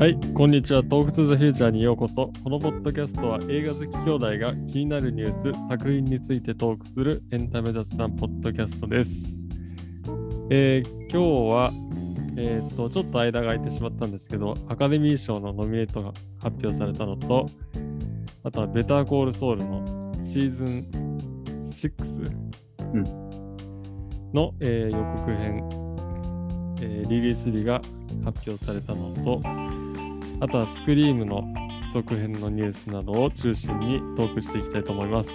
はい、こんにちは。トークツーザフューチャーにようこそ。このポッドキャストは映画好き兄弟が気になるニュース、作品についてトークするエンタメ雑談ポッドキャストです。えー今日は、えーと、ちょっと間が空いてしまったんですけど、アカデミー賞のノミネートが発表されたのと、あとはベターコールソウルのシーズン6うんの、えー予告編、えーリリース日が発表されたのと、あとはスクリームの続編のニュースなどを中心にトークしていきたいと思います。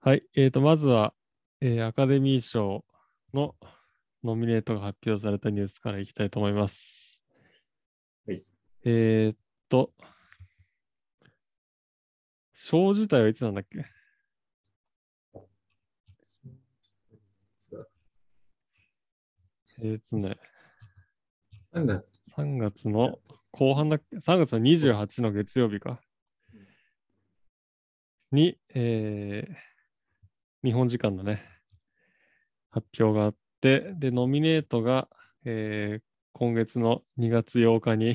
はい、えー、とまずは、えーアカデミー賞のノミネートが発表されたニュースからいきたいと思います。はい。えー、っと、賞自体はいつなんだっけ？えー、っとね、3月。3月の後半だっけ ?3 月の28の月曜日か。に、えー日本時間のね、発表があって、で、ノミネートが、えー今月の2月8日に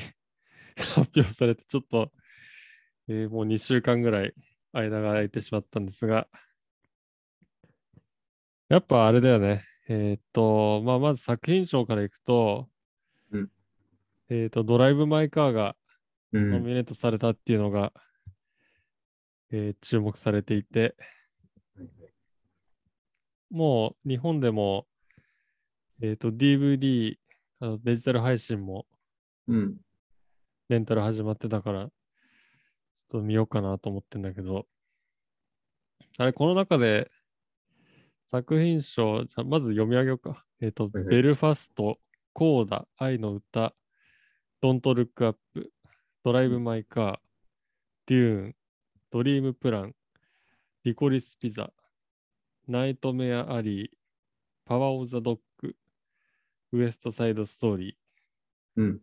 発表されて、ちょっと、えーもう2週間ぐらい間が空いてしまったんですが、やっぱあれだよね。えーっと、まあ、まず作品賞からいくと、うんえーっと、ドライブ・マイ・カーがうん。ノミネートされたっていうのが、えー注目されていて、もう日本でも、えっ、と、DVD、あのデジタル配信もうん。レンタル始まってたから、ちょっと見ようかなと思ってんだけど、あれ、この中で作品賞、じゃあまず読み上げようか。えっ、と、はいはいベルファスト、コーダ、愛の歌、ドントルックアップ、ドライブ・マイ・カー、デューン、ドリーム・プラン、リコリス・ピザ、ナイトメア・アリー、パワー・オブ・ザ・ドッグ、ウエスト・サイド・ストーリー。うん。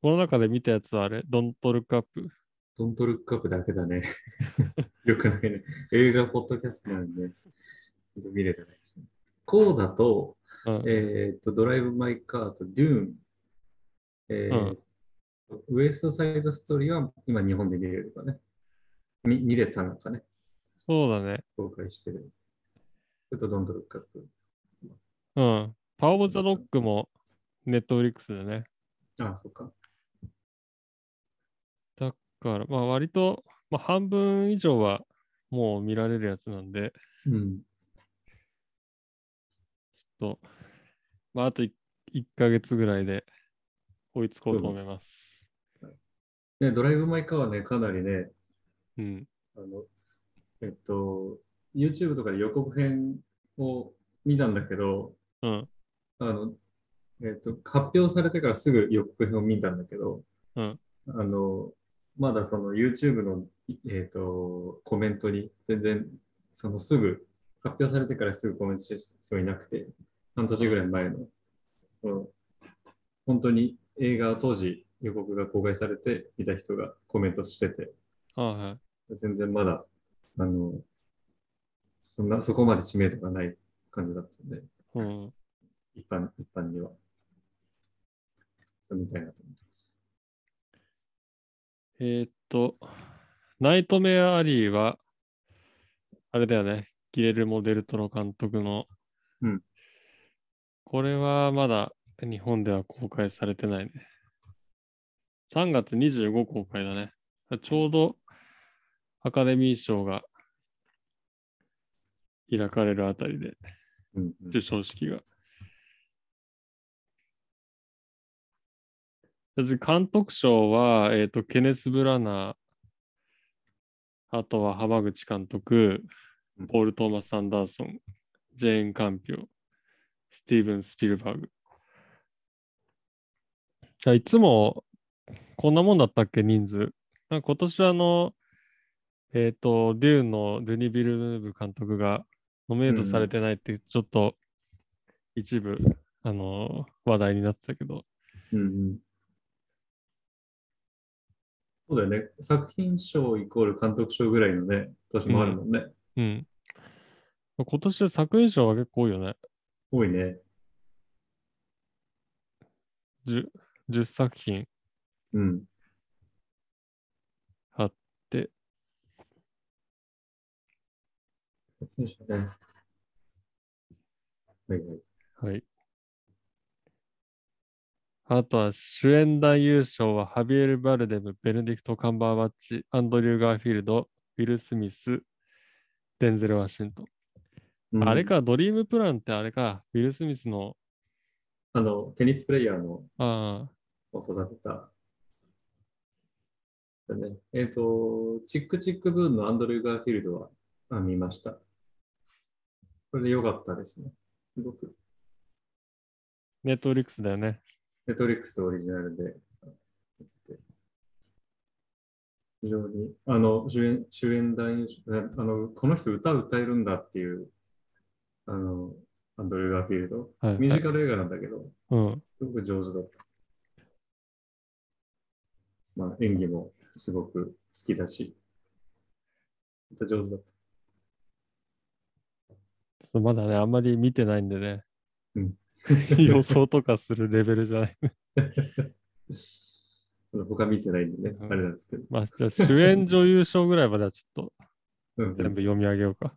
この中で見たやつはあれ、ドントルックアップ。ドントルックアップだけだね。よくないね。映画ポッドキャストなんで、ちょっと見れてないですね。こうだと、うんえっと、ドライブ・マイ・カーとデューン、えーウエスト・サイド・ストーリーは今日本で見れるかね。見見れたのかね。そうだね。公開してる。ちょっとドントルックアップ。うん。パワーオブザドッグもネットフリックスでね。ああ、そっか。だから、まあ割と、まあ半分以上はもう見られるやつなんで、うん。と、まああと 1, ヶ月ぐらいで追いつこうと思います。ね、ドライブ・マイ・カーはね、かなりね、うん。あの、えっと、YouTube とかで予告編を見たんだけど、うん。あの、えっと、発表されてからすぐ予告編を見たんだけど、うんあの、まだその YouTube の、えっと、コメントに全然、そのすぐ、発表されてからすぐコメントしてる人いなくて、半年ぐらい前の、うん本当に映画当時予告が公開されて見た人がコメントしてて、はいはい。全然まだ、あの、そんな、そこまで知名度がない感じだったんで、うん。一般、一般には。そうみたいなと思ってます。えーっと、ナイトメア・アリーは、あれだよね。ギレルモ・デルトロ監督の。うんこれはまだ日本では公開されてないね。3月25公開だね。ちょうどアカデミー賞が開かれるあたりで、うんうん授賞式が。監督賞は、えっ、と、ケネス・ブラナー、あとは浜口監督うん、ポール・トーマス・アンダーソン、ジェーン・カンピョ、スティーブン・スピルバーグ。じゃあ、いつもこんなもんだったっけ、人数。なんか今年はあの、えっ、と、デューンのドゥニ・ビルヌーブ監督がノミネートされてないって、ちょっと一部、あの話題になってたけど、うんうんそうだよね。作品賞イコール監督賞ぐらいのね、年もあるもんね。うん。今年作品賞は結構多いよね。多いね。10, 10作品うん。あって、よしね。はいはい。はい。あとは主演男優賞はハビエル・バルデム、ベネディクト・カンバーバッチ、アンドリュー・ガーフィールド、ウィル・スミス、デンゼル・ワシントン。うんあれ。か、ドリームプランってあれか、ウィル・スミスの、あの、テニスプレイヤーのあを育てた。だね、えっ、と、チックチックブーンのアンドリュー・ガーフィールドはあ見ました。これで良かったですね。すごく。ネットフリックスだよね。ネットフリックスオリジナルで。非常に、あの、主演、主演男優あの、この人歌歌えるんだっていう、あの、アンドリュー・ガーフィールド。はい、ミュージカル映画なんだけど、うん。すごく上手だった。まあ、演技もすごく好きだし、上手だった。まだね、あんまり見てないんでね。うん 予想とかするレベルじゃない。他見てないんでね、うんあれなんですけど。まあ、じゃあ主演女優賞ぐらいまではちょっうんと全部読み上げようか。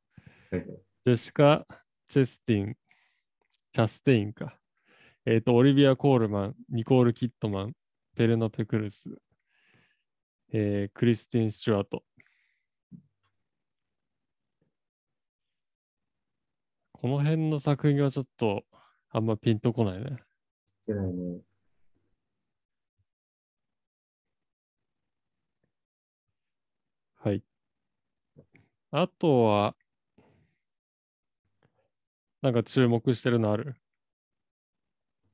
ジェシカ・チェスティン、チャステインか。えっ、と、オリビア・コールマン、ニコール・キットマン、ペルノ・ペクルス、えークリスティン・スチュワート。この辺の作品はちょっとあんまピンとこないね。いけないね。はい。あとは、なんか注目してるのある？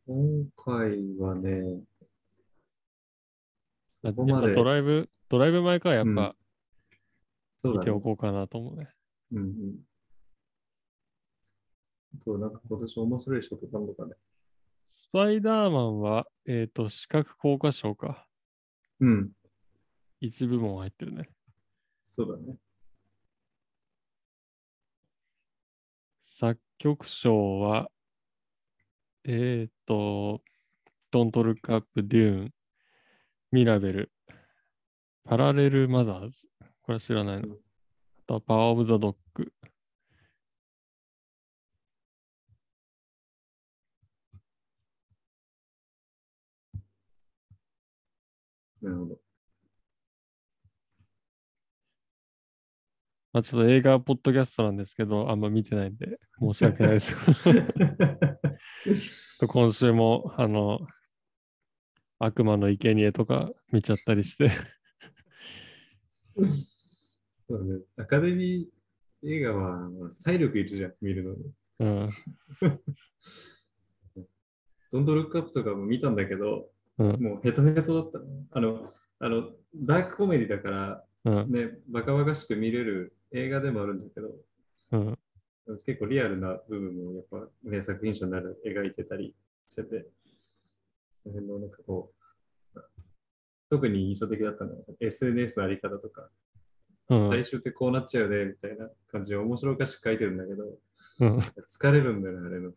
今回はね、あここまドライブ、ドライブ前からやっうんぱ見そうだね。ておこうかなと思うね。うんうん。あと、なんか今年面白い人とかあるのかね。スパイダーマンは、えっ、と、視覚効果賞か。うん。一部門入ってるね。そうだね。作曲賞は、えっ、と、Don't Look Up Dune、ミラベル、パラレルマザーズ。これは知らないの？あとはパワーオブザドッグ。なるほど。まあ、ちょっと映画ポッドキャストなんですけど、あんま見てないんで、申し訳ないです。今週も、あの、悪魔の生贄とか見ちゃったりして。そうだね。アカデミー映画は体力いるじゃん、見るのに。うん。ドントルックアップとかも見たんだけど、うん。もうヘトヘトだったね。あの、あの、ダークコメディだから、うん。ね、バカバカしく見れる映画でもあるんだけど、うん。結構リアルな部分もやっぱ、ね、作品賞になる描いてたりしてて、その辺のなんかこう、特に印象的だったのは SNS のあり方とか、うん。ってこうなっちゃうねみたいな感じで面白おかしく書いてるんだけど、うん疲れるんだよね、あれの。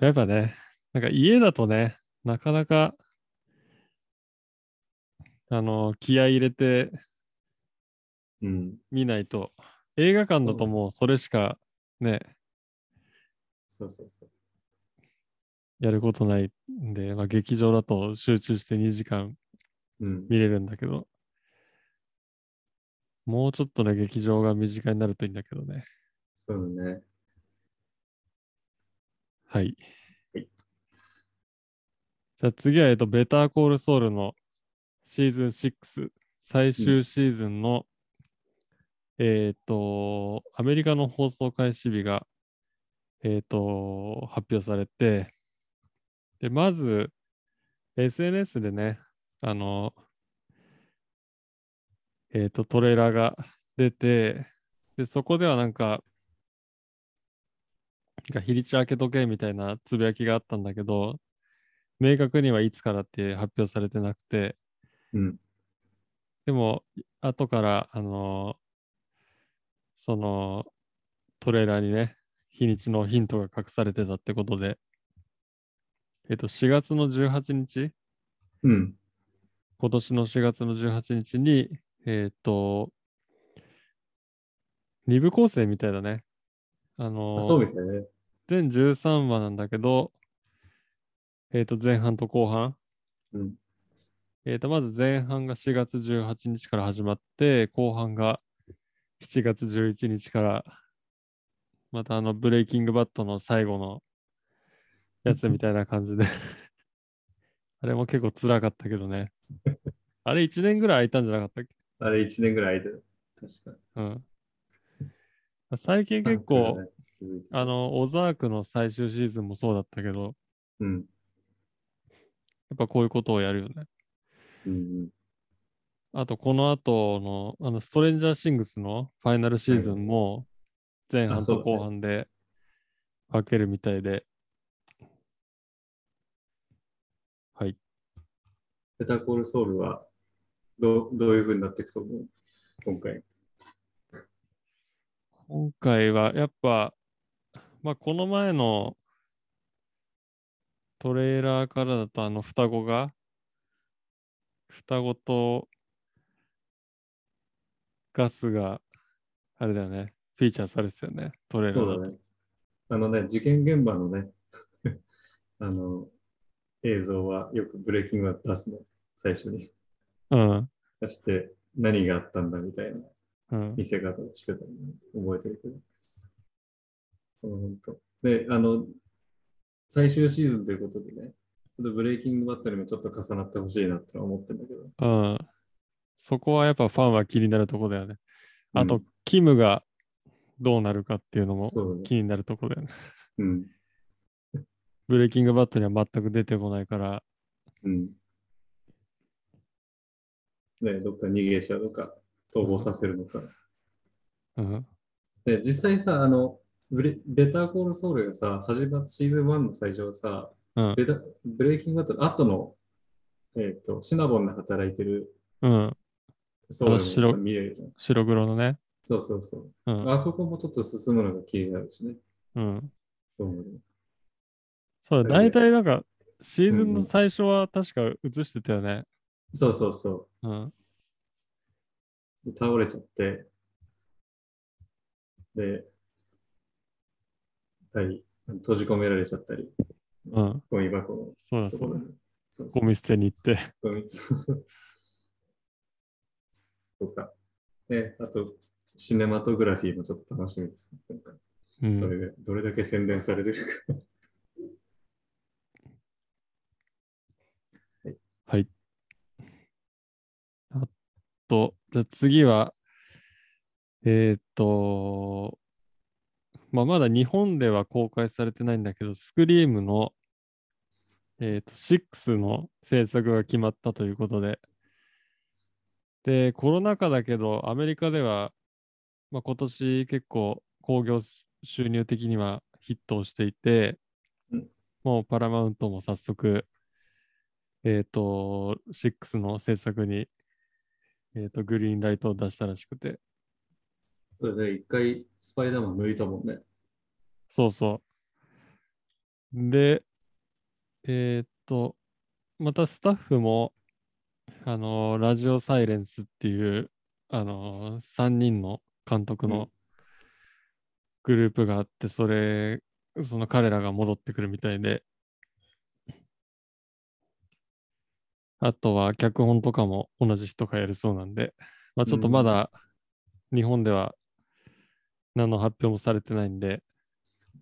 やっぱね、なんか家だとね、なかなか、あの、気合い入れてうん。見ないと、映画館だともうそれしかね、そうそうそう。やることないんで、まあ、劇場だと集中して2時間うん。見れるんだけど、もうちょっとね、劇場が身近になるといいんだけどね。そうだね。はい。はいじゃあ次は、えっと、ベターコールソウルのシーズン6、最終シーズンの、えっと、アメリカの放送開始日が、えっと、発表されて、で、まず、SNS でね、あの、えっと、トレーラーが出て、で、そこではなんか、なんか日にち開けとけみたいなつぶやきがあったんだけど、明確にはいつからって発表されてなくて、うん。でも、後から、あのそのトレーラーにね、日にちのヒントが隠されてたってことで、えっと、4月の18日、うん。今年の4月の18日に、えっと、二部構成みたいだね。あのあそうみたいね。全13話なんだけど、えっと、前半と後半。うん。えっと、まず前半が4月18日から始まって、後半が7月11日から、またあの、ブレイキングバットの最後のやつみたいな感じで。あれも結構辛かったけどね。あれ1年ぐらい空いたんじゃなかったっけ？あれ1年ぐらい空いてる。確かうん。最近に。結構、あの、オザークの最終シーズンもそうだったけど、うん。やっぱこういうことをやるよね。うん。あと、この後の、あの、ストレンジャーシングスのファイナルシーズンも、前半と後半で分けるみたいで、はい。ベタコールソウルはどうどういう風になっていくと思う？今回。今回はやっぱ、まあ、この前のトレーラーからだと、あの、双子が、双子とガスが、あれだよね、フィーチャーされてたよね、トレーラー。そうだね。あのね、事件現場のね、あの、映像はよくブレイキングは出すの、最初に。うん。出して何があったんだみたいなうん。見せ方をしてたの、覚えてるけど。本当。で、あの、最終シーズンということでね、ブレイキングバットにもちょっと重なってほしいなって思ってるんだけど。うん。そこはやっぱファンは気になるところだよね。あと、うんキムがどうなるかっていうのも。気になるところだよね。うん。ブレイキングバットには全く出てこないから、うん。ね、どっか逃げちゃうのか、逃亡させるのか。うん。で、実際さ、あの、ベターコールソウルがさ、始まったシーズン1の最初はさ、うん。ブレイキングバットの後の、えっ、と、シナボンで働いてるうん。ソウルも白さ見える。白黒のね。そうそうそう。うん。あそこもちょっと進むのが気になるしね。うん。そうそうだ、大体なんか、シーズンのうんうん最初は確か映してたよね。そうそうそうん。う。倒れちゃって、で、たり、閉じ込められちゃったり、うん。ゴミ箱のそうだそうだ。そうゴミ捨てに行って。ゴミ とか。で、あと、シネマトグラフィーもちょっと楽しみですね。今回うん。どれだどれだけ洗練されてるか。はい。あと、じゃあ次は、えーっと、まあ、まだ日本では公開されてないんだけど、スクリームの、えーっと、6の制作が決まったということで、で、コロナ禍だけど、アメリカでは、まあ、今年結構興行収入的にはヒットをしていてうん、もうパラマウントも早速、えっ、と、6の制作に、えっ、と、グリーンライトを出したらしくて、それで一回スパイダーマン抜いたもんね。そうそう。で、えっ、と、またスタッフも、あのラジオサイレンスっていう、あの3人の監督うんのグループがあって、それ、その彼らが戻ってくるみたいで、あとは脚本とかも同じ人がやるそうなんで、まあちょっとまだ日本では何の発表もされてないんで、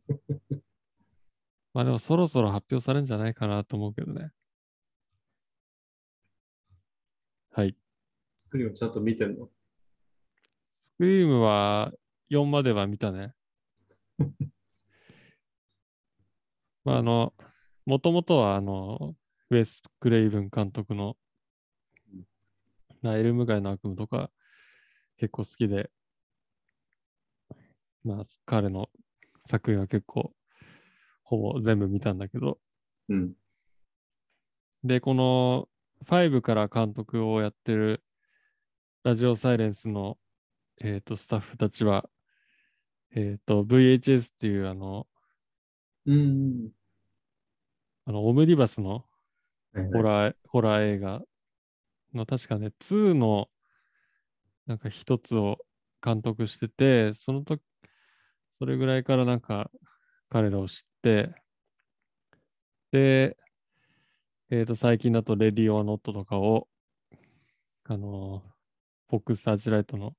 まあでもそろそろ発表されるんじゃないかなと思うけどね。はい。スクリーンちゃんと見てんの？スクリームは4までは見たね。まああの、もともとはあの、ウェス・クレイブン監督のナイル・ムガイの悪夢とか結構好きで、まあ彼の作品は結構ほぼ全部見たんだけど、うん。で、この5から監督をやってるラジオサイレンスの、えー、とスタッフたちは、えっ、と、VHS っていうあの、うん。あの、オムニバスのホラー、ホラー映画の確かね、2のなんか一つを監督してて、その時、それぐらいからなんか彼らを知って、で、えっ、と、最近だとレディオアノットとかを、あのフォックスサーチライトの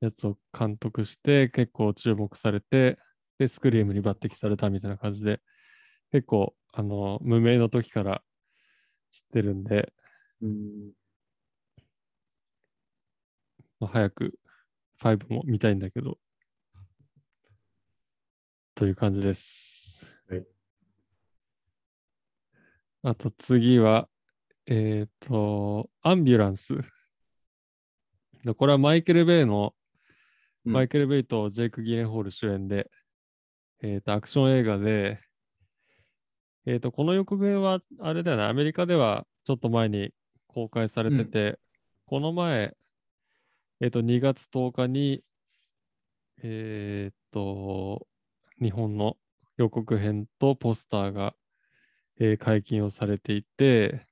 やつを監督して、結構注目されて、で、スクリームに抜擢されたみたいな感じで、結構、あの無名の時から知ってるんで、うん。まあ、早く5も見たいんだけど、という感じです。はい。あと次は、えっ、と、アンビュランス。でこれはマイケル・ベイの、うんマイケル・ベイとジェイク・ギレンホール主演で、えっ、と、アクション映画で、えっ、と、この予告編は、あれだよね、アメリカではちょっと前に公開されてて、この前、えっ、と、2月10日に、えっ、と、日本の予告編とポスターが、えー解禁をされていて、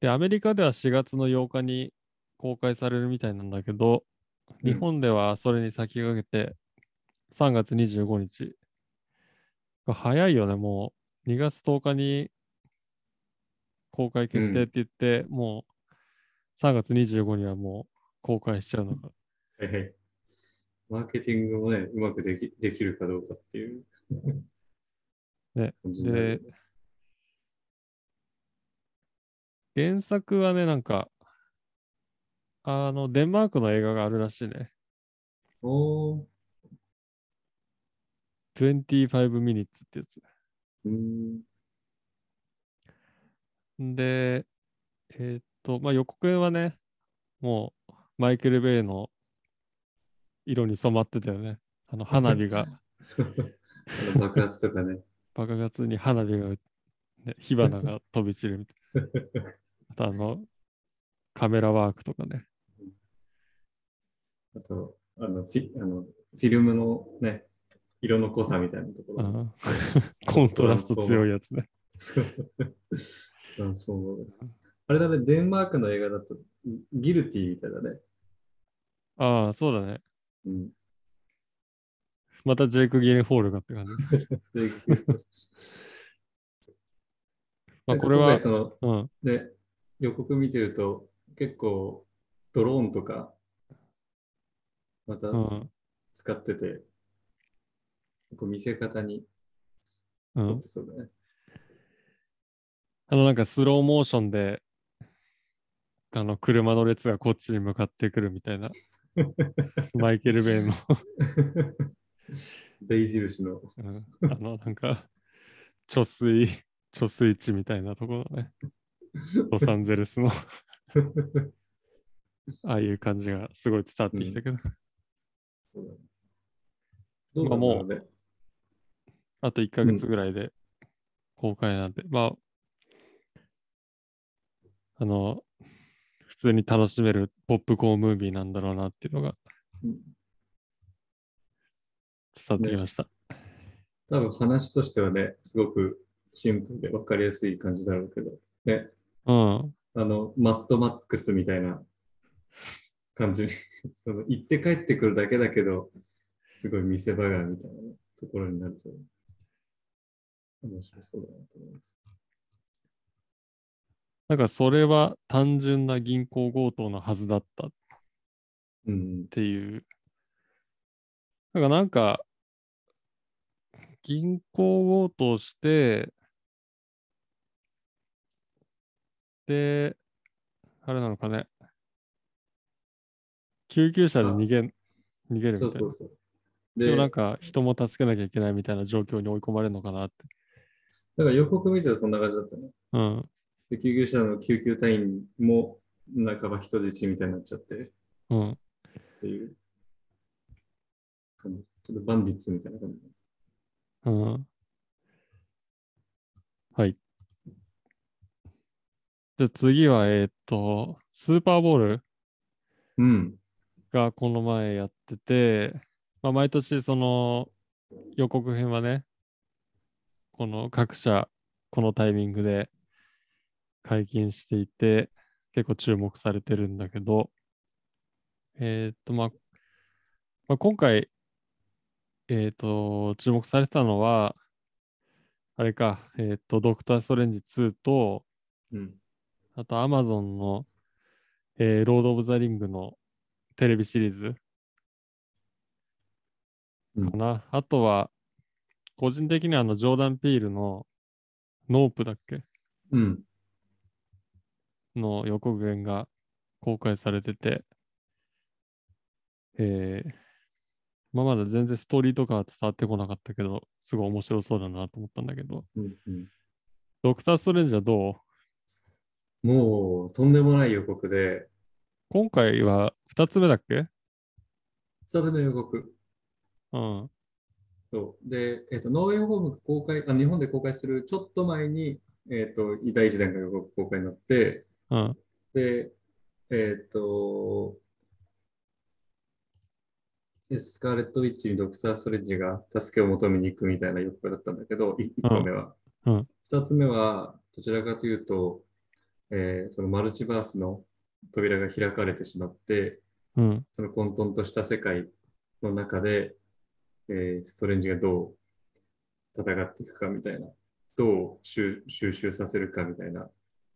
で、アメリカでは4月の8日に公開されるみたいなんだけど、うん日本ではそれに先駆けて3月25日。早いよね、もう2月10日に公開決定って言って、もう3月25にはもう公開しちゃうのが。マーケティングもね、うまくできできるかどうかっていう。ねで、原作はね、なんか、あの、デンマークの映画があるらしいね。おー。25 minutes ってやつ。うん。で、えーっと、まあ、予告編はね、もう、マイケル・ベイの色に染まってたよね。あの、花火が、爆発とかね。爆発に花火が、ね、火花が飛び散るみたいな。あと、あの、カメラワークとかね。あと、あの、フィあのフィルムのね、色の濃さみたいなところ。うんコントラスト強いやつね。あれだね、デンマークの映画だと、ギルティみたいだね。ああ、そうだね。うん。またジェイク・ギレンホールがって感じ。でまあ、これはその、うん。で、予告見てると、結構、ドローンとか、またうん。使ってて、こう見せ方に。そうだね。あの、なんかスローモーションで、あの、車の列がこっちに向かってくるみたいな、マイケル・ベイの、大印の。うん。あの、なんか、貯水、貯水池みたいなところね。ロサンゼルスの、ああいう感じがすごい伝わってきたけど、そうだね。どうなんだろうね。あと1ヶ月ぐらいで公開なんで、まあ、あの、普通に楽しめるポップコーンムービーなんだろうなっていうのがうん伝わってきました。多分話としてはね、すごくシンプルで分かりやすい感じだろうけど、ね、うん。あの、マッドマックスみたいな感じに その行って帰ってくるだけだけど、すごい見せ場がみたいなねところになると、面白そうだなと思います。なんかそれは単純な銀行強盗のはずだったっうん。ていう。なんかなんか、銀行強盗して、で、あれなのかね。救急車で逃げん、逃げるみたいな。そうそうそう。でで、もなんか人も助けなきゃいけないみたいな状況に追い込まれるのかなって。だから予告見てたらそんな感じだったね。うん。で救急車の救急隊員も半ば人質みたいになっちゃってっうん。ていう。ちょっとバンディッツみたいな感じ。うん。はい。じゃあ次は、えーっと、スーパーボールうん。がこの前やってて、まあ、毎年その予告編はね、この各社、このタイミングで解禁していて、結構注目されてるんだけど、えっ、と、まあ、まあ、今回、えっ、と、注目されたのは、あれか、えっ、と、ドクター・ストレンジ2と、うん。あと、アマゾンの、えーロード・オブ・ザ・リングのテレビシリーズうんかな。あとは、個人的にはあの、ジョーダン・ピールのノープだっけ？うん。の予告編が公開されてて、えーまあ、まだ全然ストーリーとかは伝わってこなかったけど、すごい面白そうだなと思ったんだけど、うん。うん。ドクター・ストレンジはどう？もう、とんでもない予告で、今回は2つ目だっけ？二つ目の予告。うん。そうで、えっと、ノーウェイホームが公開、あ、日本で公開するちょっと前に、えっと、第一弾が予告公開になって、うん。で、えっと、でスカーレット・ウィッチにドクター・ストレンジが助けを求めに行くみたいな予告だったんだけど、1個目は。うん2つ目は、どちらかというと、えーそのマルチバースの扉が開かれてしまって、うん。その混沌とした世界の中で、えーストレンジがどう戦っていくかみたいな、どう収収集させるかみたいな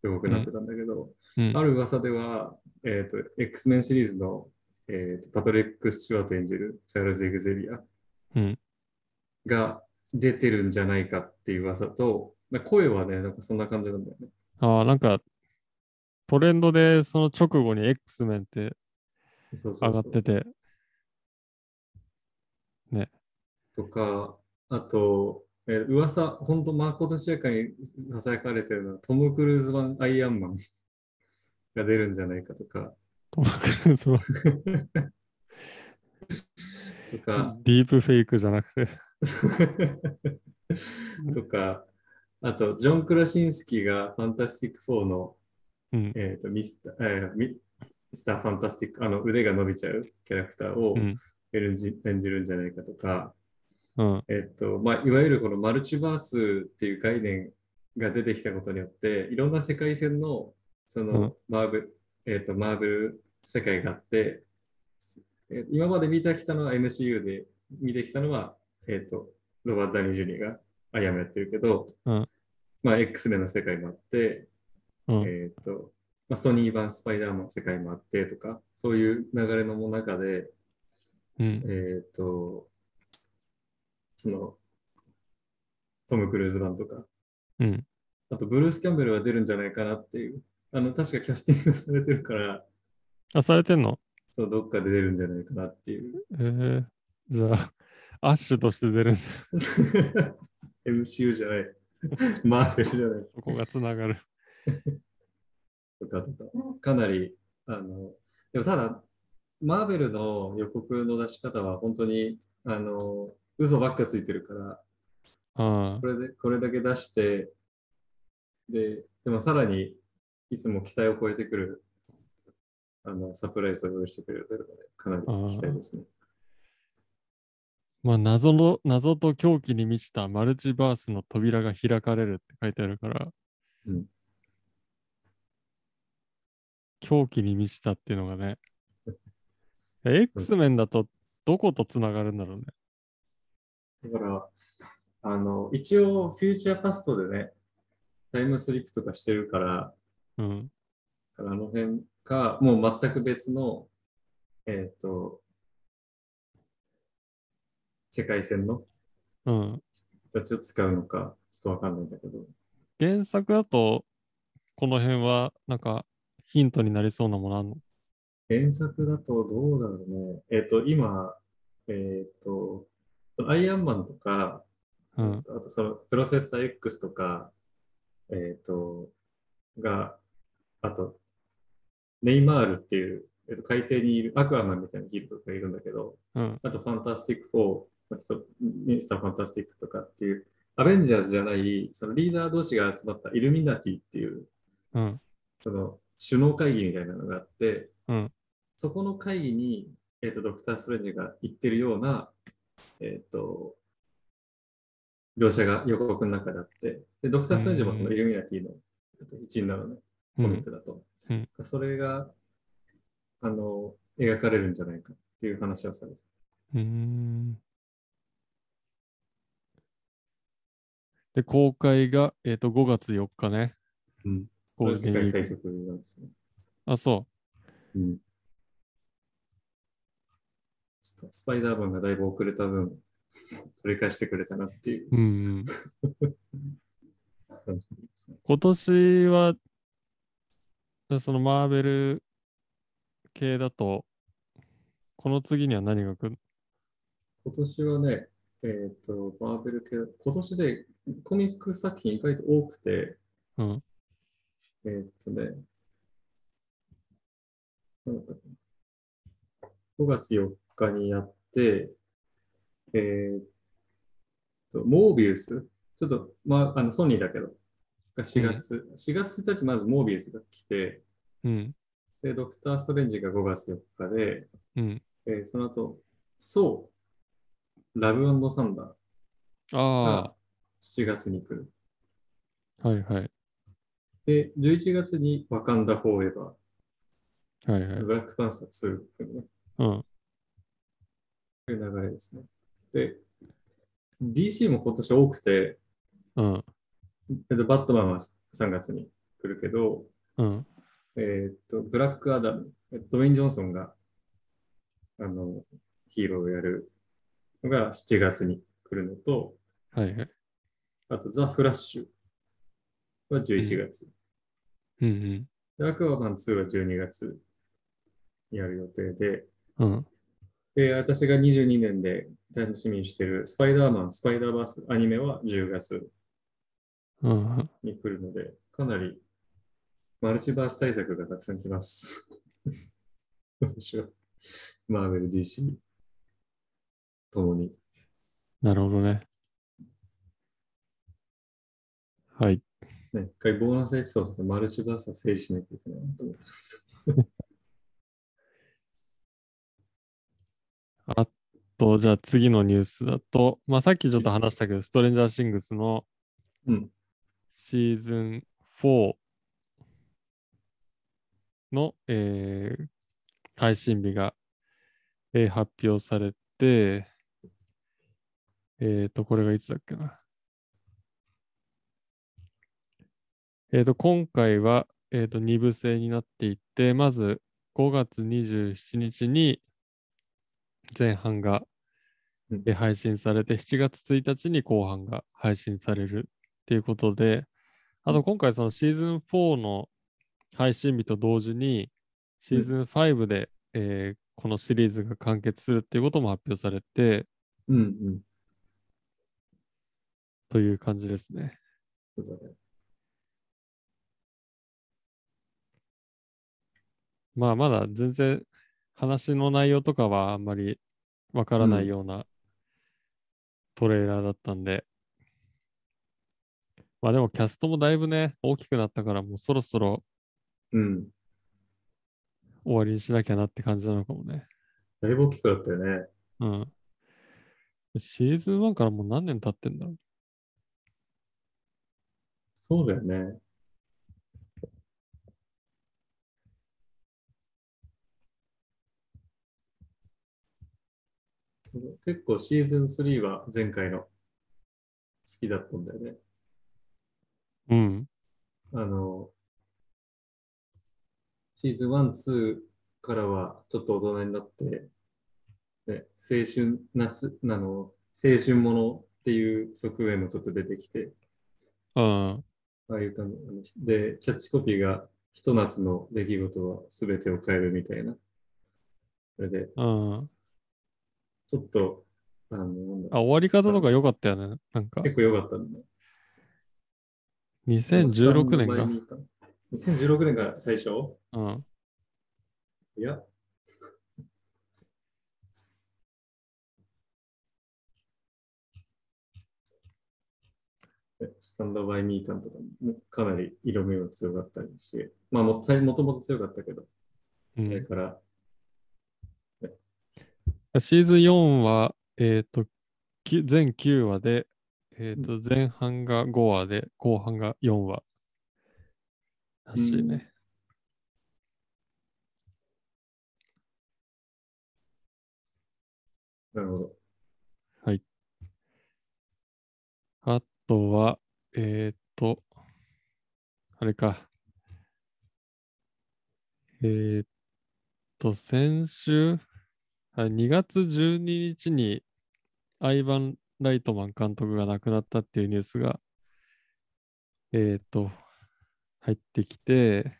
予告になってたんだけど、うん。ある噂では、えーと、X メンシリーズの、えーとパトリック・スチュワート演じるチャールズ・エグゼビアうん。が出てるんじゃないかっていう噂と、まあ声はね、なんかそんな感じなんだよね。ああ、なんか、トレンドでその直後に X メンってそうそうそう。上がってて、とか、あと、えー噂、本当まことしやかにさやかれてるのは、トム・クルーズ版アイアンマンが出るんじゃないかとか、トム・クルーズは とか、ディープフェイクじゃなくて、とか、あと、ジョン・クラシンスキーがファンタスティック4の、うん。えーとミスター、えーミミスター・ファンタスティック、あの腕が伸びちゃうキャラクターをうん。演じ,、演じるんじゃないかとか、うん。えっと、まあ、いわゆるこのマルチバースっていう概念が出てきたことによって、いろんな世界線の、そうんの、マーブル、えっと、マーブル世界があって、えー今まで見てきたのは MCU で見てきたのは、えっと、ロバート・ダニー・ジュニアがアイアンマンやってるけど、うんまあ、X メンの世界もあって、うん。えっと、まあ、ソニー版スパイダーマンの世界もあってとか、そういう流れの中で、うん。えっ、と、その、トム・クルーズ版とか、うん。あとブルース・キャンベルが出るんじゃないかなっていう、あの、確かキャスティングされてるから、あ、されてんの？そう、どっかで出るんじゃないかなっていう。えー、じゃあ、アッシュとして出るんじゃ MCU じゃない。マーベルじゃない。そこがつながる。とかとか、かなり、あの、でもただ、マーベルの予告の出し方は本当に、あの、嘘ばっかついてるから、あこれで、これだけ出して、で、でもさらにいつも期待を超えてくる、あの、サプライズを用意してくれるので、かなり期待ですね。まあ、謎の、謎と狂気に満ちたマルチバースの扉が開かれるって書いてあるから、うん狂気に満ちたっていうのがね、X メンだとどことつながるんだろうね。だから、あの、一応、フューチャーパストでね、タイムスリップとかしてるから、うん。からあの辺か、もう全く別の、えっ、と、世界線のうん。人たちを使うのか、ちょっとわかんないんだけど、原作だと、この辺はなんかヒントになりそうなものあんの？原作だとどうだろうね。えっ、と、今、えっ、と、アイアンマンとか、うん。あとそのプロフェッサー X とか、えっ、と、が、あと、ネイマールっていう、えーと海底にいるアクアマンみたいなヒーローがいるんだけど、うん。あとファンタスティック4、あとミスターファンタスティックとかっていう、アベンジャーズじゃない、そのリーダー同士が集まったイルミナティっていう、うん。その首脳会議みたいなのがあって、うんそこの会議に、えーと、ドクター・ストレンジが言ってるような、えっ、ー、と、描写が予告の中であって、でドクター・ストレンジもそのイルミナティの一員なのね、コミックだと。うんうん、それが、あの、描かれるんじゃないかっていう話をされてうんで、公開が、えーと、5月4日ね。うん。これ世界最速なんですね。あ、そう。うん。スパイダーマンがだいぶ遅れた分、取り返してくれたなっていう。うん、今年は、そのマーベル系だと、この次には何が来る？今年はね、えっ、ー、と、マーベル系、今年でコミック作品意外と多くて、うん、えっ、とね、5月4日にやって、えー、と、モービウス、ちょっと、まあ、あのソニーだけど、が4月、うん、4月1日まずモービウスが来て、うん、で、ドクター・ストレンジが5月4日で、うんえー、その後、ソー、ラブサンダーが7月に来る。はいはい。で、11月にワカンダ・フォーエバー。はいはい。ブラックパンサー2来るね。うん。という流れですね。で、DC も今年多くて、うん。バットマンは3月に来るけど、うん。えっと、ブラックアダム、ドウェイン・ジョンソンが、あの、ヒーローをやるのが7月に来るのと、はいはい。あと、ザ・フラッシュは11月。うん、うん、で、アクアマン2は12月にやる予定で、うん。で、私が22年で楽しみにしているスパイダーマン、スパイダーバースアニメは10月に来るので、かなりマルチバース対策がたくさん来ます。私は、マーベル、DC ともに。なるほどね。はい。ね、一回ボーナスエピソードでマルチバースは整理しなきゃいけないと思ってます。あと、じゃあ次のニュースだと、まあ、さっきちょっと話したけど、ストレンジャーシングスのシーズン4の、えー、配信日が、えー、発表されて、えっ、ー、と、これがいつだっけな。えっ、ー、と、今回は、えっ、と、2部制になっていて、まず5月27日に前半が、え配信されて、7月1日に後半が配信されるっていうことで、あと今回そのシーズン4の配信日と同時に、シーズン5で、うん、えー、このシリーズが完結するっていうことも発表されて、うんうん、という感じですね。まあ、まだ全然話の内容とかはあんまりわからないようなトレーラーだったんで、まあでもキャストもだいぶね、大きくなったからもうそろそろうん。終わりにしなきゃなって感じなのかもね。だいぶ大きくなったよね。うん。シーズン1からもう何年経ってんだろうそうだよね。結構シーズン3は前回の好きだったんだよね。うん。あの、シーズン1、2からはちょっと大人になって、ね、青春、夏、あの、青春ものっていう側面もちょっと出てきて、あああいう感じ。で、キャッチコピーが、ひと夏の出来事は全てを変えるみたいな。それで、あちょっと、あの、あ、終わり方とか良かったよね。なんか。結構良かったね。2016年が。2016年が最初？うん。いや。スタンドバイミー感とかもかなり色味が強かったりし、まあももともと強かったけど、うん、それから、シーズン4は、えっ、と、き全9話で、えっ、と、前半が5話で、後半が4話。らしいね。なるほど。はい。あとは、えっ、と、あれか。えっ、と、先週、あ2月12日にアイバン・ライトマン監督が亡くなったっていうニュースが、えっ、と、入ってきて、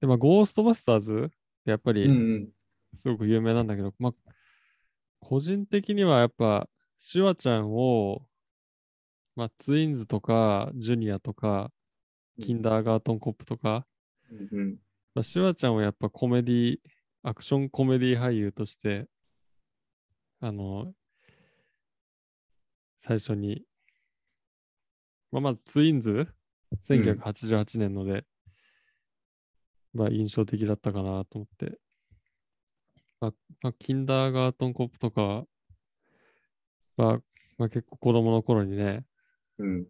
で、まあ、ゴーストバスターズ、やっぱうんうりん。すごく有名なんだけど、まあ、個人的にはやっぱ、シュワちゃんを、まあ、ツインズとか、ジュニアとか、キンダーガートンコップとか、うんうん。まあ、シュワちゃんをやっぱコメディ、アクションコメディ俳優として、あの、最初に、まあ、まずツインズ、1988年ので、まあ印象的だったかなと思って。まあ、まあ、キンダーガートンコップとかは、まあ、まあ、結構子供の頃にね、うん。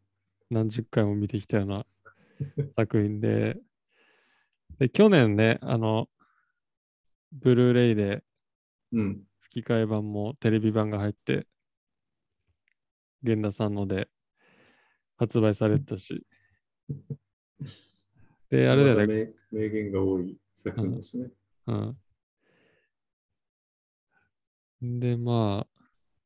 何十回も見てきたような作品で、で、去年ね、あの、ブルーレイでうん。吹き替え版もテレビ版が入って、源田さんので発売されてたし。で、あれだよね、ね。名言が多い作品ですね。うん。で、まあ、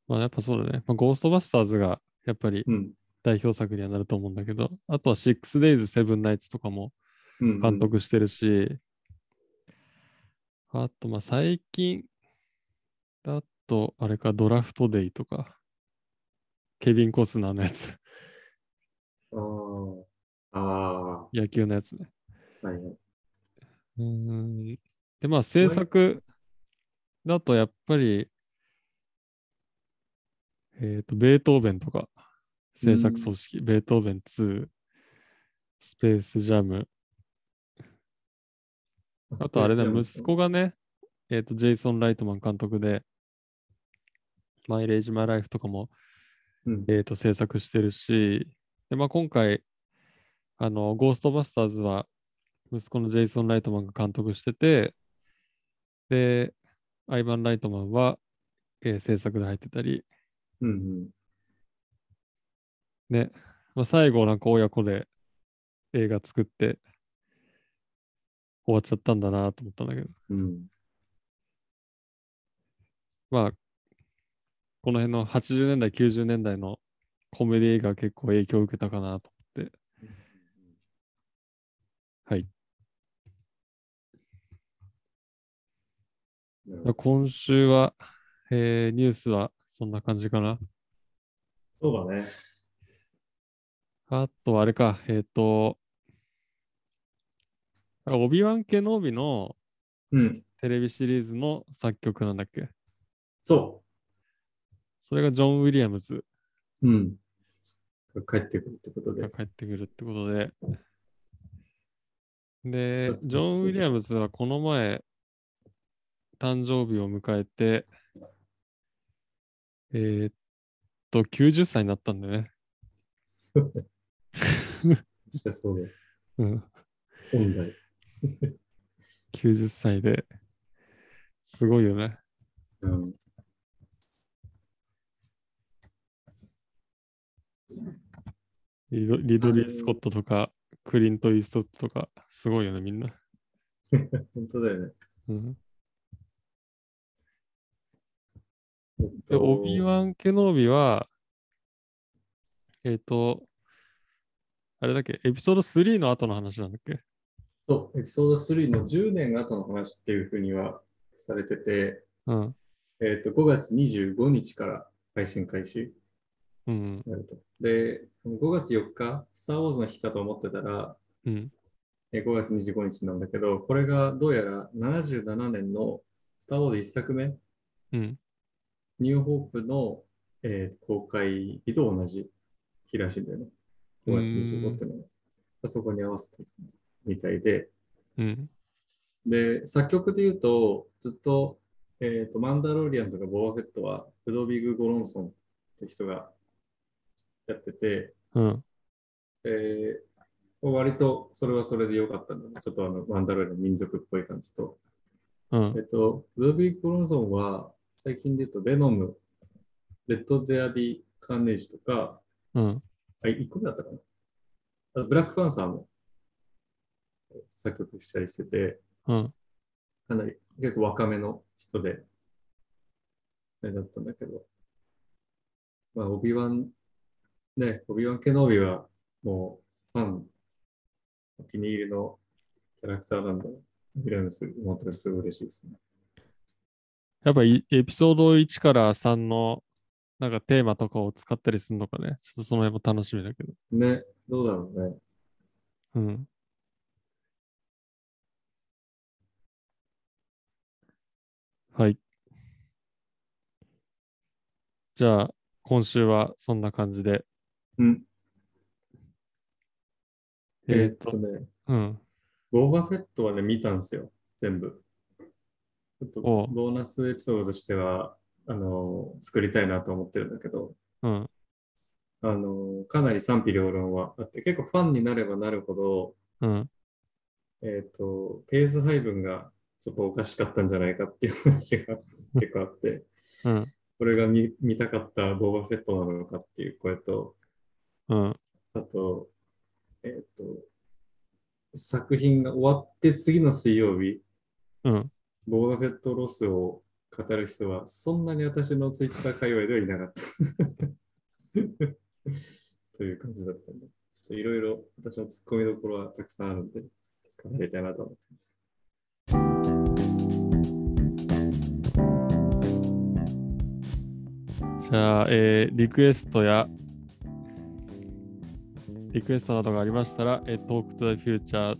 まあやっぱそうだね。まあ、ゴーストバスターズがやっぱりうん。代表作にはなると思うんだけど、あとは 6days, 7 nights とかもうんうん監。督してるし、あと、まあ最近だと、あれか、ドラフトデイとか、ケビン・コスナーのやつ、ああ。野球のやつね。はいはい。うーん。で、まあ制作だとやっぱり、えっ、と、ベートーベンとか、制作組織、ベートーベン2、スペースジャム、あとあれだ、息子がね、えっ、と、ジェイソン・ライトマン監督で、マイレージ・マイ・ライフとかも、うん。えっ、と、制作してるし、で、まあ今回、あの、ゴーストバスターズは、息子のジェイソン・ライトマンが監督してて、で、アイバン・ライトマンは、えー制作で入ってたり、うんうん。ね、まあ、最後なんか親子で映画作って終わっちゃったんだなと思ったんだけど、うん。まあ、この辺の80年代、90年代のコメディ映画が結構影響を受けたかなと思って、はい。今週は、えーニュースはそんな感じかな。そうだね。あとはあれか、えっ、と、オビワン・ケノービのうん。テレビシリーズの作曲なんだっけ？そそれがジョン・ウィリアムズう。うん。帰ってくるってことでが。帰ってくるってことで。でジョン・ウィリアムズはこの前、誕生日を迎えて、えーっと、90歳になったんだよね。確かそうだ。うん、本来。90歳で。すごいよね。うん。リドリドリー・スコットとか、クリント・イーストとか、すごいよね、みんな。本当だよね。うん、で、とオビワン・ケノービは、えっ、と、あれだっけ、エピソード3の後の話なんだっけ？そう、エピソード3の10年後の話っていうふうにはされてて、うん。えっと、5月25日から配信開始うん。になると。で、その5月4日、スター・ウォーズの日かと思ってたら、うん。えー5月25日なんだけど、これがどうやら77年のスター・ウォーズ1作目、うん。ニューホープの、えー公開日と同じ日らしいんだよね。5月25ってのは。そこに合わせてみたいで、うん。で、作曲で言うと、ずっとえっ、と、マンダローリアンとかボーフェットは、ルドビグ・ゴロンソンって人がやってて、うん。えー割とそれはそれで良かったんだね。ちょっとあの、マンダローリアンの民族っぽい感じと。うんえ。っと、ルドビグ・ゴロンソンは、最近で言うと、ベノム、レッド・ゼア・ビー・カーネージとか、うん。あ、1個目だったかな。ブラック・パンサーもえー作曲したりしてて、うん。かなり結構若めの人で、あれだったんだけど、まあ、オビワン、ね、オビワン・ケノービはもうファン、お気に入りのキャラクターなんで、見れるのすごい思ってすごい嬉しいですね。やっぱいエピソード1から3のなんかテーマとかを使ったりするのかね。ちょっとその辺も楽しみだけど。ね、どうだろうね。うん。はい。じゃあ、今週はそんな感じで。うん。えーっと、ね、うん。ボーバフェットはね、見たんですよ、全部。ちょっとボーナスエピソードとしては、あの作りたいなと思ってるんだけど、うん。あのかなり賛否両論はあって、結構ファンになればなるほど、うん。えっ、と、ペース配分がちょっとおかしかったんじゃないかっていう話が 結構あって、うん。これが見見たかったボーバフェットなのかっていう声と、うん。あと、えっ、と、作品が終わって次の水曜日、うん。ボーバフェットロスを語る人は、そんなに私のツイッター界隈ではいなかった。という感じだったんで、ちょっといろいろ私のツッコミどころはたくさんあるんで、語りたいなと思ってます。じゃあ、えーリクエストや、リクエストなどがありましたら、えー、Talk to the Future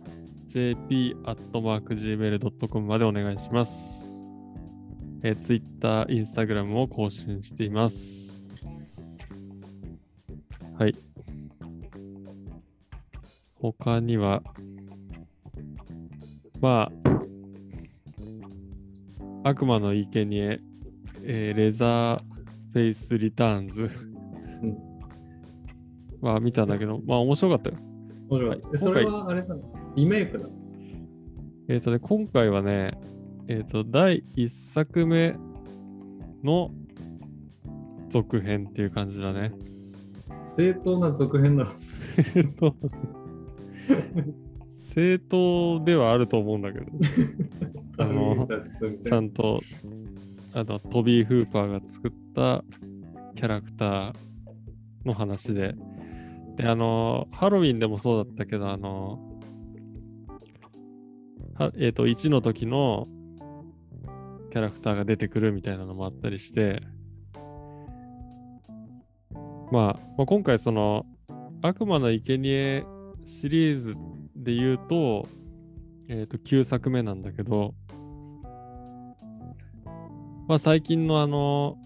jp.gmail.com までお願いします。えー、Twitter、Instagram も更新しています。はい。他には、まあ、悪魔の生贄、えーレザーフェイスリターンズうん。は見たんだけど、まあ面白かったよ。面白いはい。えそれはあれなのリメイクなのえっ、とね、今回はね、えっ、と、第1作目の続編っていう感じだね。正当な続編なのえっと正当ではあると思うんだけど、あのちゃんとあのトビー・フーパーが作ったキャラクターの話で、で、あの、ハロウィンでもそうだったけど、あの、はえっ、と、1の時のキャラクターが出てくるみたいなのもあったりして、まあ、まあ、今回その悪魔の生贄シリーズで言うと、えっ、と、9作目なんだけど、まあ最近のあの、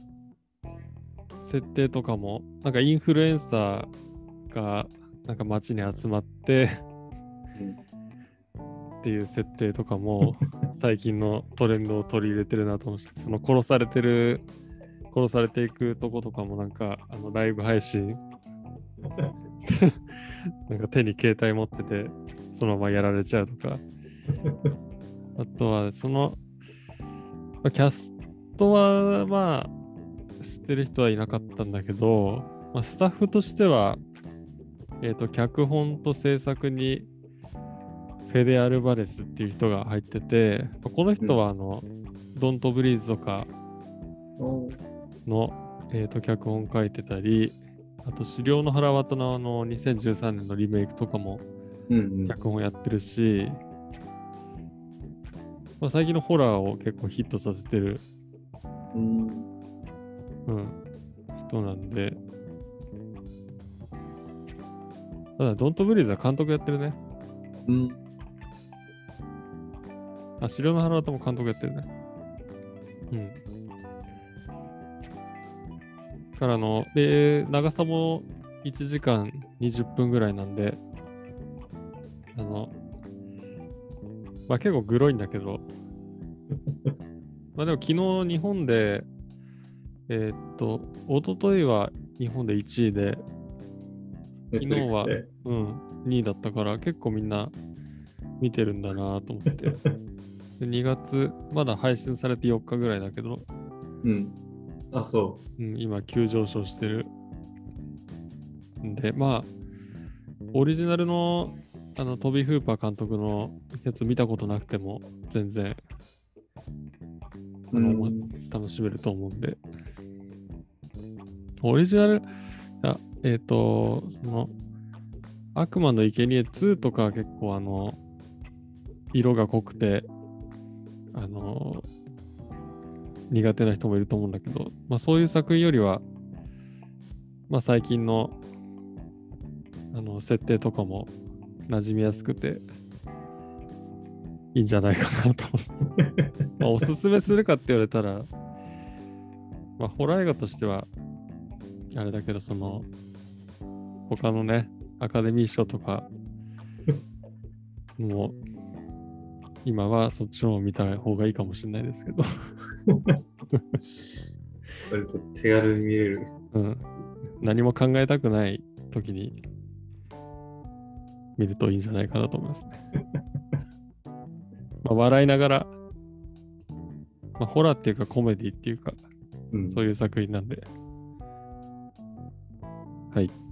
設定とかも、なんかインフルエンサーがなんか街に集まって、っていう設定とかも 最近のトレンドを取り入れてるなと思うし、その殺されてる、殺されていくとことかもなんかあのライブ配信 なんか手に携帯持っててそのままやられちゃうとか。あとはそのまあキャストはまあ知ってる人はいなかったんだけど、まあ、スタッフとしてはえっ、と脚本と制作にフェデ・アルバレスっていう人が入っててまあこの人はあの、ドント・ブリーズとかおの、えー、と脚本書いてたり、あと、資料の腹渡のあの2013年のリメイクとかもうんうん。脚本やってるし、まあ、最近のホラーを結構ヒットさせてる、うんうん、人なんで、ただ、ドントブリーズは監督やってるね。うん。あ、資料の腹渡も監督やってるね。うん。からの、で、長さも1時間20分ぐらいなんで、あの、まあ結構グロいんだけど、まあでも昨日日本で、えーっと、一昨日は日本で1位で、昨日はうん、2位だったから結構みんな見てるんだなと思って。で2月、まだ配信されて4日ぐらいだけど、うん。あ、そうん、今急上昇してる。んで、まあ、オリジナルのあのトビー・フーパー監督のやつ見たことなくても全然う。あのうん楽しめると思うんで。オリジナル、あえっ、と、その、悪魔の生贄2とかは結構あの、色が濃くて、あの、苦手な人もいると思うんだけど、まあそういう作品よりは、まあ最近の、あの、設定とかも馴染みやすくて、いいんじゃないかなと。まあ、おすすめするかって言われたら、まあ、ホラー映画としては、あれだけど、その、他のね、アカデミー賞とか、もう、今はそっちの方を見た方がいいかもしれないですけど、割と手軽に見れる。うん、何も考えたくない時に見るといいんじゃないかなと思いますね。まあ、笑いながら、まあ、ホラーっていうかコメディっていうか、うん。そういう作品なんで、はい。